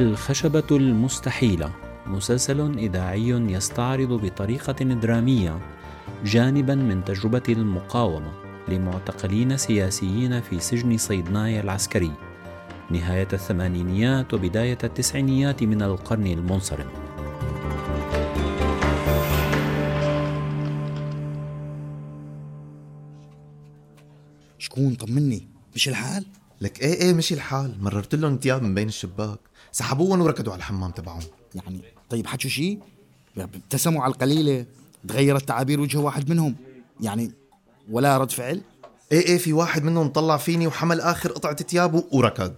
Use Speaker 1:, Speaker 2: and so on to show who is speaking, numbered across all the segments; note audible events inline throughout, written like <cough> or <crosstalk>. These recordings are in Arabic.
Speaker 1: الخشبة المستحيلة مسلسل إذاعي يستعرض بطريقة درامية جانبا من تجربة المقاومة لمعتقلين سياسيين في سجن صيدنايا العسكري نهاية الثمانينيات وبداية التسعينيات من القرن المنصرم.
Speaker 2: شكون طمني؟ مش الحال؟
Speaker 3: لك إيه إيه مشي الحال. مررت لهم تياب من بين الشباك. سحبوهم وركضوا على الحمام تبعهم.
Speaker 2: يعني طيب حكوا شيء ابتسموا على القليلة تغيرت تعابير وجه واحد منهم. يعني ولا رد فعل؟
Speaker 3: إيه إيه في واحد منهم طلع فيني وحمل آخر قطعة تيابه وركض.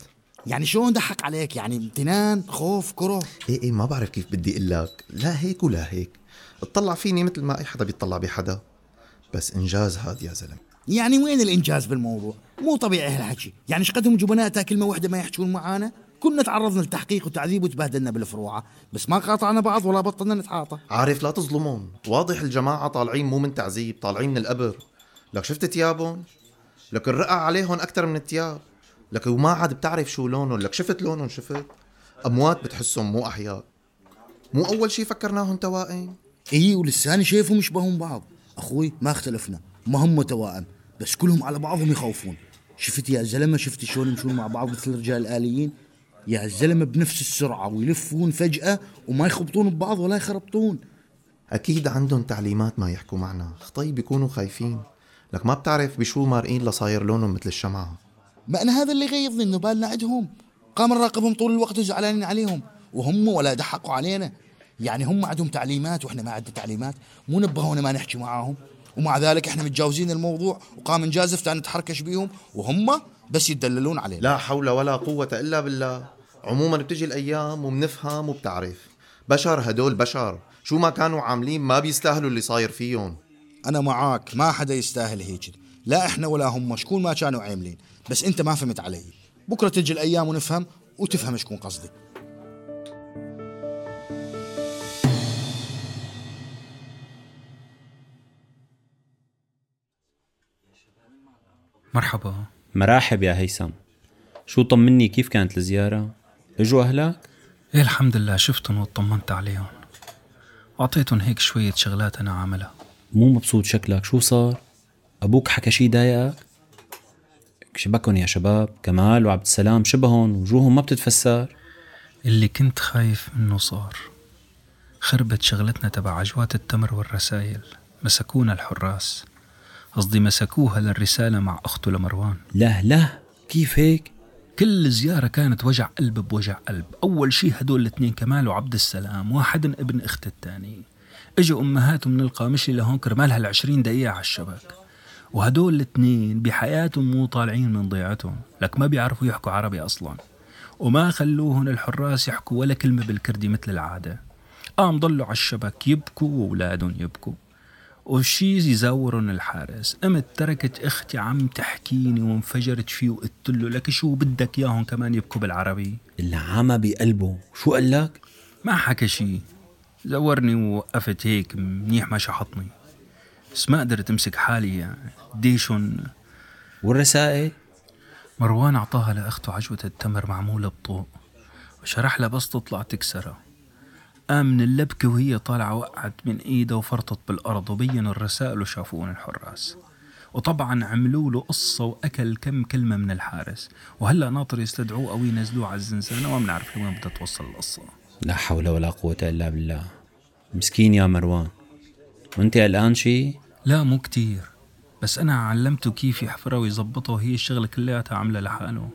Speaker 2: يعني شلون ضحك عليك؟ يعني امتنان خوف كره؟
Speaker 3: إيه إيه ما بعرف كيف بدي أقول لك. لا هيك ولا هيك. اطلع فيني مثل ما أي حدا بيطلع بحدا. بس إنجاز هاد يا زلمة.
Speaker 2: يعني وين الإنجاز بالموضوع؟ مو طبيعي هالحكي يعني شقدهم جبناء كلمه واحدة ما يحجون معانا؟ كنا تعرضنا لتحقيق وتعذيب وتبهدلنا بالفروعة بس ما قاطعنا بعض ولا بطلنا نتعاطى.
Speaker 3: عارف لا تظلمهم واضح الجماعة طالعين مو من تعذيب طالعين من القبر لك شفت تيابهم لك الرقع عليهم أكثر من التياب. لك وما عاد بتعرف شو لونهم. لك شفت لونهم شفت؟ أموات بتحسهم مو أحياء. مو أول شي فكرناهم توائم؟
Speaker 2: إي ولساني شايفهم يشبهون بعض. أخوي ما اختلفنا. ما هم توائم بس كلهم على بعضهم يخوفون. شفت يا زلمة شفت شلون يمشون مع بعض مثل الرجال الآليين؟ يا زلمة بنفس السرعة ويلفون فجأة وما يخبطون ببعض ولا يخربطون.
Speaker 3: أكيد عندهم تعليمات ما يحكوا معنا. خطي بيكونوا خايفين. لك ما بتعرف بشو مارقين لصاير لونهم مثل الشمعة.
Speaker 2: ما أنا هذا اللي غيظني إنه بالنا عندهم. قام نراقبهم طول الوقت وزعلانين عليهم. وهم ولا دحقوا علينا. يعني هم عندهم تعليمات وإحنا ما عندنا تعليمات. مو نبهونا ما نحكي معاهم. ومع ذلك إحنا متجاوزين الموضوع وقام نجازف نتحركش بيهم وهم بس يدللون علينا
Speaker 3: لا حول ولا قوة إلا بالله. عموما بتجي الأيام وبنفهم وبتعرف. بشر هدول بشر. شو ما كانوا عاملين ما بيستاهلوا اللي صاير فيهم.
Speaker 2: أنا معاك ما حدا يستاهل هيك. لا إحنا ولا هم شكون ما كانوا عاملين. بس أنت ما فهمت علي. بكرة تجي الأيام ونفهم وتفهم شكون قصدي.
Speaker 4: مرحبا.
Speaker 1: مراحب يا هيثم. شو طمني؟ كيف كانت الزيارة؟ إجوا أهلك؟
Speaker 4: إيه الحمد لله شفتهم واطمنت عليهم. وأعطيتهم هيك شوية شغلات أنا عاملها.
Speaker 1: مو مبسوط شكلك شو صار؟ أبوك حكى شي ضايقك؟ شبكهم يا شباب كمال وعبد السلام شبههم وجوههم ما بتتفسر؟
Speaker 4: اللي كنت خايف منه صار. خربت شغلتنا تبع عجوات التمر والرسايل. مسكونا الحراس. قصدي مسكوها للرسالة مع أخته لمروان.
Speaker 1: لا لا كيف هيك؟
Speaker 4: كل زيارة كانت وجع قلب بوجع قلب. أول شي هدول الاثنين كمال وعبد السلام واحد ابن أخت الثاني. إجوا أمهاتهم من القامشي لهون كرمالها العشرين دقيقة على الشبك. وهدول الاثنين بحياتهم مو طالعين من ضيعتهم. لك ما بيعرفوا يحكوا عربي أصلا. وما خلوهن الحراس يحكوا ولا كلمة بالكردي مثل العادة. قام ضلوا على الشبك يبكوا وأولادهم يبكوا. وشي يزورن الحارس. قمت تركت أختي عم تحكيني وانفجرت فيه وقلت له لك شو بدك إياهم كمان يبكوا بالعربي؟
Speaker 1: العمى بقلبه. شو قال لك؟
Speaker 4: ما حكى شي. زورني ووقفت هيك منيح ما شحطني بس ما قدرت أمسك حالي يعني. ديشن
Speaker 1: والرسائل؟
Speaker 4: مروان أعطاها لأخته عجوة التمر معمولة بطوق. وشرح لها بس تطلع تكسرها. قام من اللبكة وهي طالعة وقعت من إيده وفرطت بالأرض وبينوا الرسائل وشافون الحراس. وطبعا عملوا له قصة وأكل كم كلمة من الحارس. وهلأ ناطر يستدعوه أو ينزلوه على الزنزانة وما بنعرف لوين بدها توصل القصة.
Speaker 1: لا حول ولا قوة إلا بالله. مسكين يا مروان. وأنت قلقان شي؟
Speaker 4: لا مو كتير. بس أنا علمته كيف يحفرها ويظبطها وهي الشغلة كلياتها عاملة لحاله.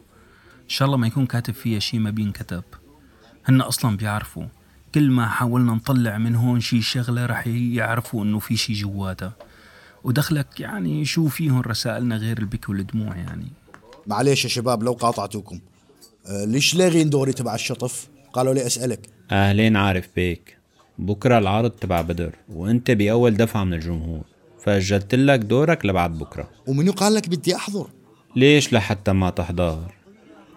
Speaker 4: إن شاء الله ما يكون كاتب فيها شي ما بينكتب. هن أصلا بيعرفوا. كل ما حاولنا نطلع من هون شي شغلة رح يعرفوا إنه في شي جواتها. ودخلك يعني شو فيهم رسائلنا غير البكي والدموع يعني؟
Speaker 2: معليش يا شباب لو قاطعتوكم. أه ليش لاغين دوري تبع الشطف؟ قالوا لي أسألك.
Speaker 1: أهلين عارف بيك. بكرة العرض تبع بدر وأنت بأول دفعة من الجمهور. فاجلت لك دورك لبعد بكرة.
Speaker 2: ومنو قال لك بدي أحضر؟
Speaker 1: ليش لحتى ما تحضر؟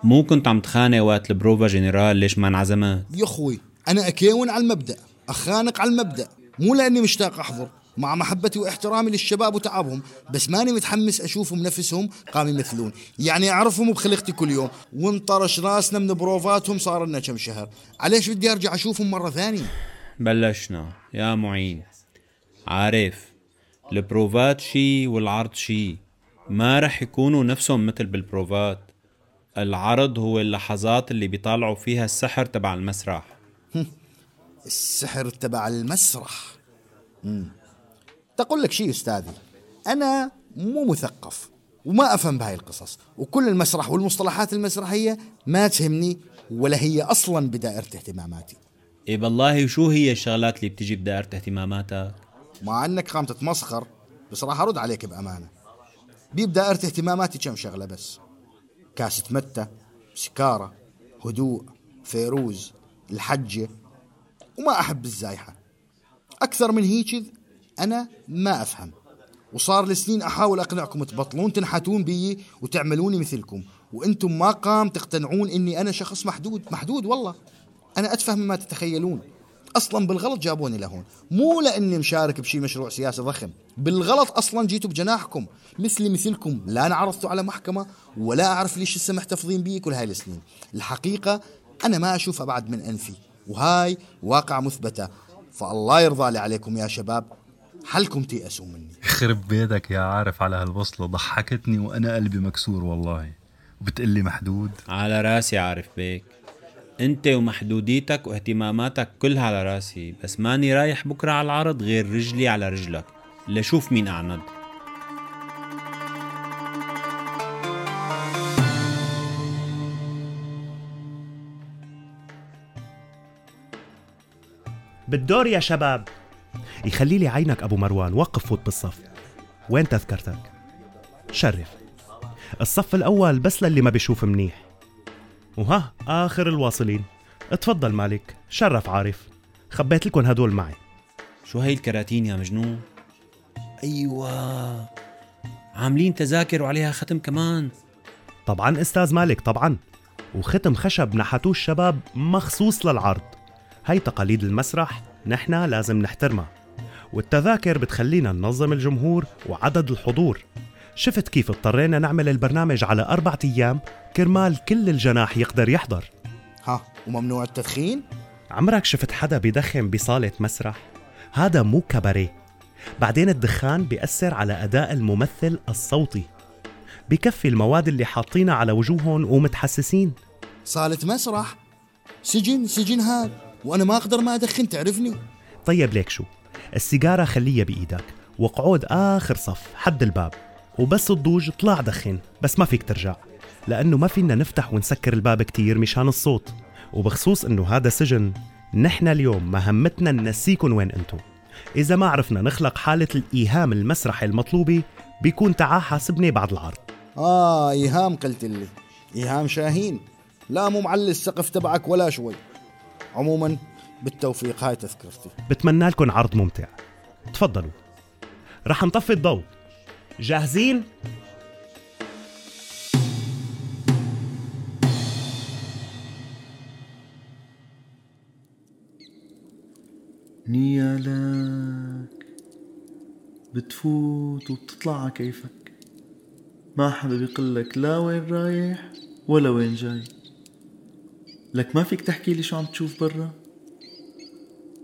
Speaker 1: مو كنت عم تخانق وقت البروفا جنرال؟ ليش ما انعزمت؟
Speaker 2: يا أخوي أنا أكيون على المبدأ أخانق على المبدأ مو لأني مشتاق أحضر مع محبتي واحترامي للشباب وتعبهم بس ماني متحمس أشوفهم نفسهم قام يمثلون. يعني أعرفهم بخلقتي كل يوم وانطرش راسنا من بروفاتهم صار لنا كم شهر. عليش بدي أرجع أشوفهم مرة ثانية؟
Speaker 1: بلشنا. يا معين. عارف البروفات شي والعرض شي. ما رح يكونوا نفسهم مثل بالبروفات. العرض هو اللحظات اللي بيطالعوا فيها السحر تبع المسرح.
Speaker 2: السحر تبع المسرح. مم. تقول لك شيء أستاذي أنا مو مثقف وما أفهم بهاي القصص وكل المسرح والمصطلحات المسرحية ما تهمني ولا هي أصلا بدائرة اهتماماتي.
Speaker 1: إي بالله شو هي الشغلات اللي بتجي بدائرة اهتماماتك؟
Speaker 2: مع إنك قام تتمسخر بس راح أرد عليك بأمانة. بي بدائرة اهتماماتي كم شغلة بس؟ كاسة متى سكارة هدوء فيروز الحجة وما أحب الزايحة. أكثر من هيك أنا ما أفهم. وصار لسنين أحاول أقنعكم تبطلون تنحتون بي وتعملوني مثلكم. وأنتم ما قام تقتنعون إني أنا شخص محدود. محدود والله. أنا أتفهم مما تتخيلون. أصلا بالغلط جابوني لهون. مو لأني مشارك بشي مشروع سياسي ضخم. بالغلط أصلا جيتوا بجناحكم. مثلي مثلكم. لا أنا عرضتوا على محكمة ولا أعرف ليش لسه محتفظين بي كل هاي السنين. الحقيقة أنا ما أشوف ابعد من أنفي. وهاي واقع مثبتة. فالله يرضى لي عليكم يا شباب. حلكم تيأسوا مني؟
Speaker 4: يخرب بيتك يا عارف على هالوصلة ضحكتني وأنا قلبي مكسور والله. وبتقلي محدود.
Speaker 1: على راسي عارف بيك. أنت ومحدوديتك واهتماماتك كلها على راسي. بس ماني رايح بكرة على العرض غير رجلي على رجلك. لشوف مين أعند.
Speaker 5: بالدور يا شباب. يخلي لي عينك أبو مروان وقف فوت بالصف. وين تذكرتك؟ شرف. الصف الأول بس للي ما بيشوف منيح. وها آخر الواصلين. اتفضل مالك شرف عارف. خبيت لكم هدول معي.
Speaker 1: شو هي الكراتين يا مجنون؟ أيوه. عاملين تذاكر وعليها ختم كمان.
Speaker 5: طبعا أستاذ مالك طبعا. وختم خشب نحتوه الشباب مخصوص للعرض. هاي تقاليد المسرح نحن لازم نحترمها. والتذاكر بتخلينا ننظم الجمهور وعدد الحضور. شفت كيف اضطرينا نعمل البرنامج على أربعة أيام كرمال كل الجناح يقدر يحضر.
Speaker 2: ها وممنوع التدخين؟
Speaker 5: عمرك شفت حدا بيدخن بصالة مسرح؟ هذا مو كباريه. بعدين الدخان بيأثر على أداء الممثل الصوتي. بكفي المواد اللي حاطينها على وجوههم ومتحسسين.
Speaker 2: صالة مسرح؟ سجن سجن هاد. وأنا ما أقدر ما أدخن تعرفني؟
Speaker 5: طيب ليك شو؟ السيجارة خليها بإيدك وقعود آخر صف حد الباب وبس تضوج طلع دخن بس ما فيك ترجع. لأنه ما فينا نفتح ونسكر الباب كتير مشان الصوت. وبخصوص أنه هذا سجن نحن اليوم مهمتنا ننسيكم وين أنتم. إذا ما عرفنا نخلق حالة الإيهام المسرحي المطلوبة بيكون تعا حاسبني بعد العرض.
Speaker 2: آه إيهام قلت لي. إيهام شاهين. لا مو معلي السقف تبعك ولا شوي. عموما بالتوفيق هاي تذكرتي.
Speaker 5: بتمنى لكم عرض ممتع. تفضلوا. رح نطفي الضوء. جاهزين؟
Speaker 6: نيالك بتفوت وبتطلع على كيفك. ما حدا بيقلك لا وين رايح ولا وين جاي. لك ما فيك تحكي لي شو عم تشوف برا؟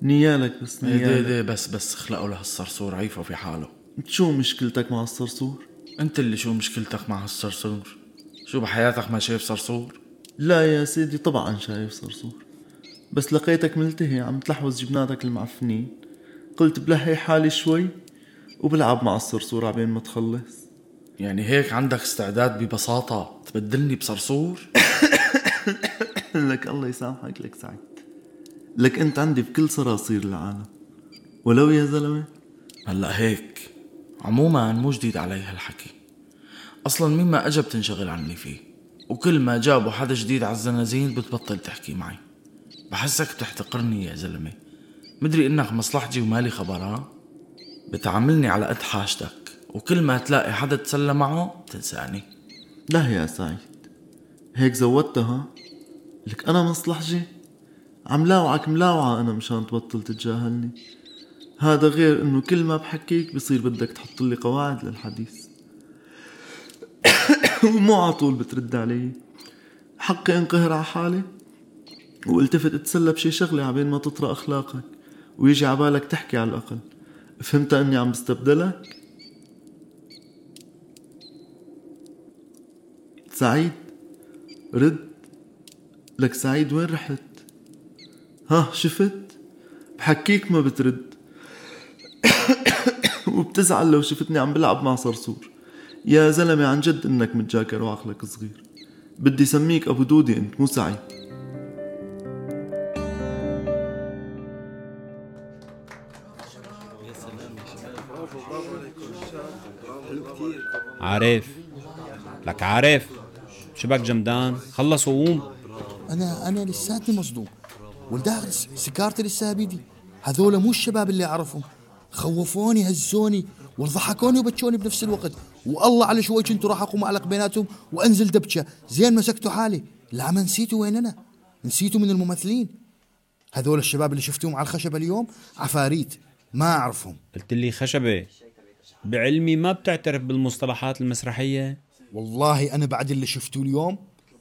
Speaker 6: نيالك بس
Speaker 7: إيه دي
Speaker 6: نيالك.
Speaker 7: دي بس بس خلقوا لهالصرصور عيفه في حاله.
Speaker 6: شو مشكلتك مع الصرصور
Speaker 7: أنت اللي شو مشكلتك مع هالصرصور؟ شو بحياتك ما شايف صرصور؟
Speaker 6: لا يا سيدي طبعا شايف صرصور. بس لقيتك ملتهي عم تلحوز جبناتك المعفنين. قلت بلهي حالي شوي وبلعب مع الصرصور عبين ما تخلص.
Speaker 7: يعني هيك عندك استعداد ببساطة تبدلني بصرصور؟ <coughs> <coughs>
Speaker 6: لك الله يسامحك لك سعيد. لك أنت عندي بكل صراصير العالم. ولو يا زلمة.
Speaker 7: هلأ هيك. عموما مو جديد علي هالحكي. أصلا مين ما اجى بتنشغل عني فيه. وكل ما جابوا حدا جديد على الزنازين بتبطل تحكي معي. بحسك بتحتقرني يا زلمة. مدري إنك مصلحتي ومالي خبر ها بتعاملني على قد حاجتك. وكل ما تلاقي حدا تسلى معه بتنساني.
Speaker 6: لا يا سعيد. هيك زودتها؟ لك أنا مصلحجي؟ عم لاوعك ملاوعة أنا مشان تبطل تتجاهلني. هذا غير إنه كل ما بحكيك بصير بدك تحط لي قواعد للحديث. <coughs> ومو على طول بترد علي. حقي انقهر على حالي. والتفت اتسلى بشي شغلة عبين ما تطرى أخلاقك. ويجي عبالك تحكي على الأقل. فهمت إني عم بستبدلك؟ سعيد. رد لك سعيد وين رحت؟ ها شفت؟ بحكيك ما بترد. <coughs> وبتزعل لو شفتني عم بلعب مع صرصور. يا زلمة عن جد إنك متجاكر وعقلك صغير. بدي سميك أبو دودي أنت مو سعيد.
Speaker 1: عارف. لك عارف. شبك جمدان. خلص وقوم.
Speaker 2: أنا أنا لساتني مصدوم. والداخل سكارتي لسه بيدي. هذول مو الشباب اللي أعرفهم. خوفوني هزوني وضحكوني وبكوني بنفس الوقت. والله على شوي كنت راح أقوم أعلق بيناتهم وأنزل دبشة. زين مسكتوا حالي. لا ما نسيتوا وين أنا نسيتوا من الممثلين. هذول الشباب اللي شفتوهم على الخشبه اليوم عفاريت. ما أعرفهم.
Speaker 1: قلت لي خشبة. بعلمي ما بتعترف بالمصطلحات المسرحية؟
Speaker 2: والله أنا بعد اللي شفتوه اليوم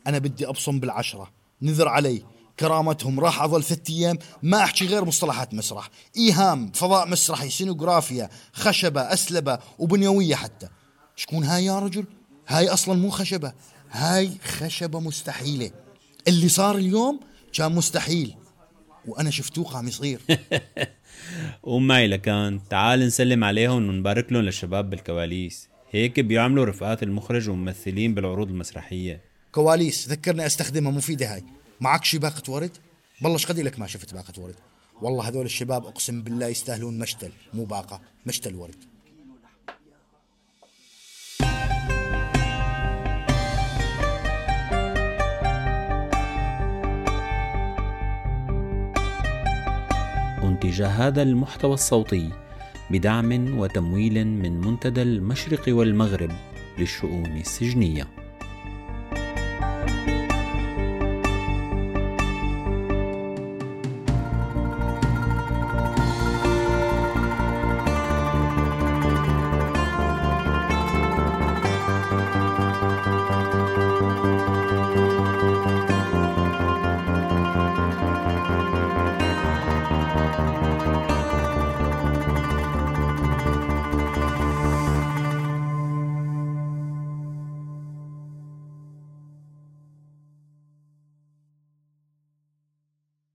Speaker 2: أنا بدي أبصم بالعشرة. نذر علي. كرامتهم راح أظل ثلاث أيام ما أحكي غير مصطلحات مسرح. إيهام فضاء مسرحي سينوغرافيا خشبة أسلبة وبنيوية حتى. شكون هاي يا رجل؟ هاي أصلا مو خشبة. هاي خشبة مستحيلة. اللي صار اليوم كان مستحيل. وأنا شفتوه قام يصير.
Speaker 1: قوم معي لكان تعال نسلم عليهم ونبارك لهم للشباب بالكواليس. هيك بيعملوا رفقات المخرج والممثلين بالعروض المسرحية.
Speaker 2: كواليس ذكرني أستخدمها مفيدة هاي. معك شي باقة ورد؟ بلش قد لك ما شفت باقة ورد. والله هذول الشباب أقسم بالله يستاهلون مشتل مو باقة مشتل ورد.
Speaker 1: أنتج هذا المحتوى الصوتي بدعم وتمويل من منتدى المشرق والمغرب للشؤون السجنية.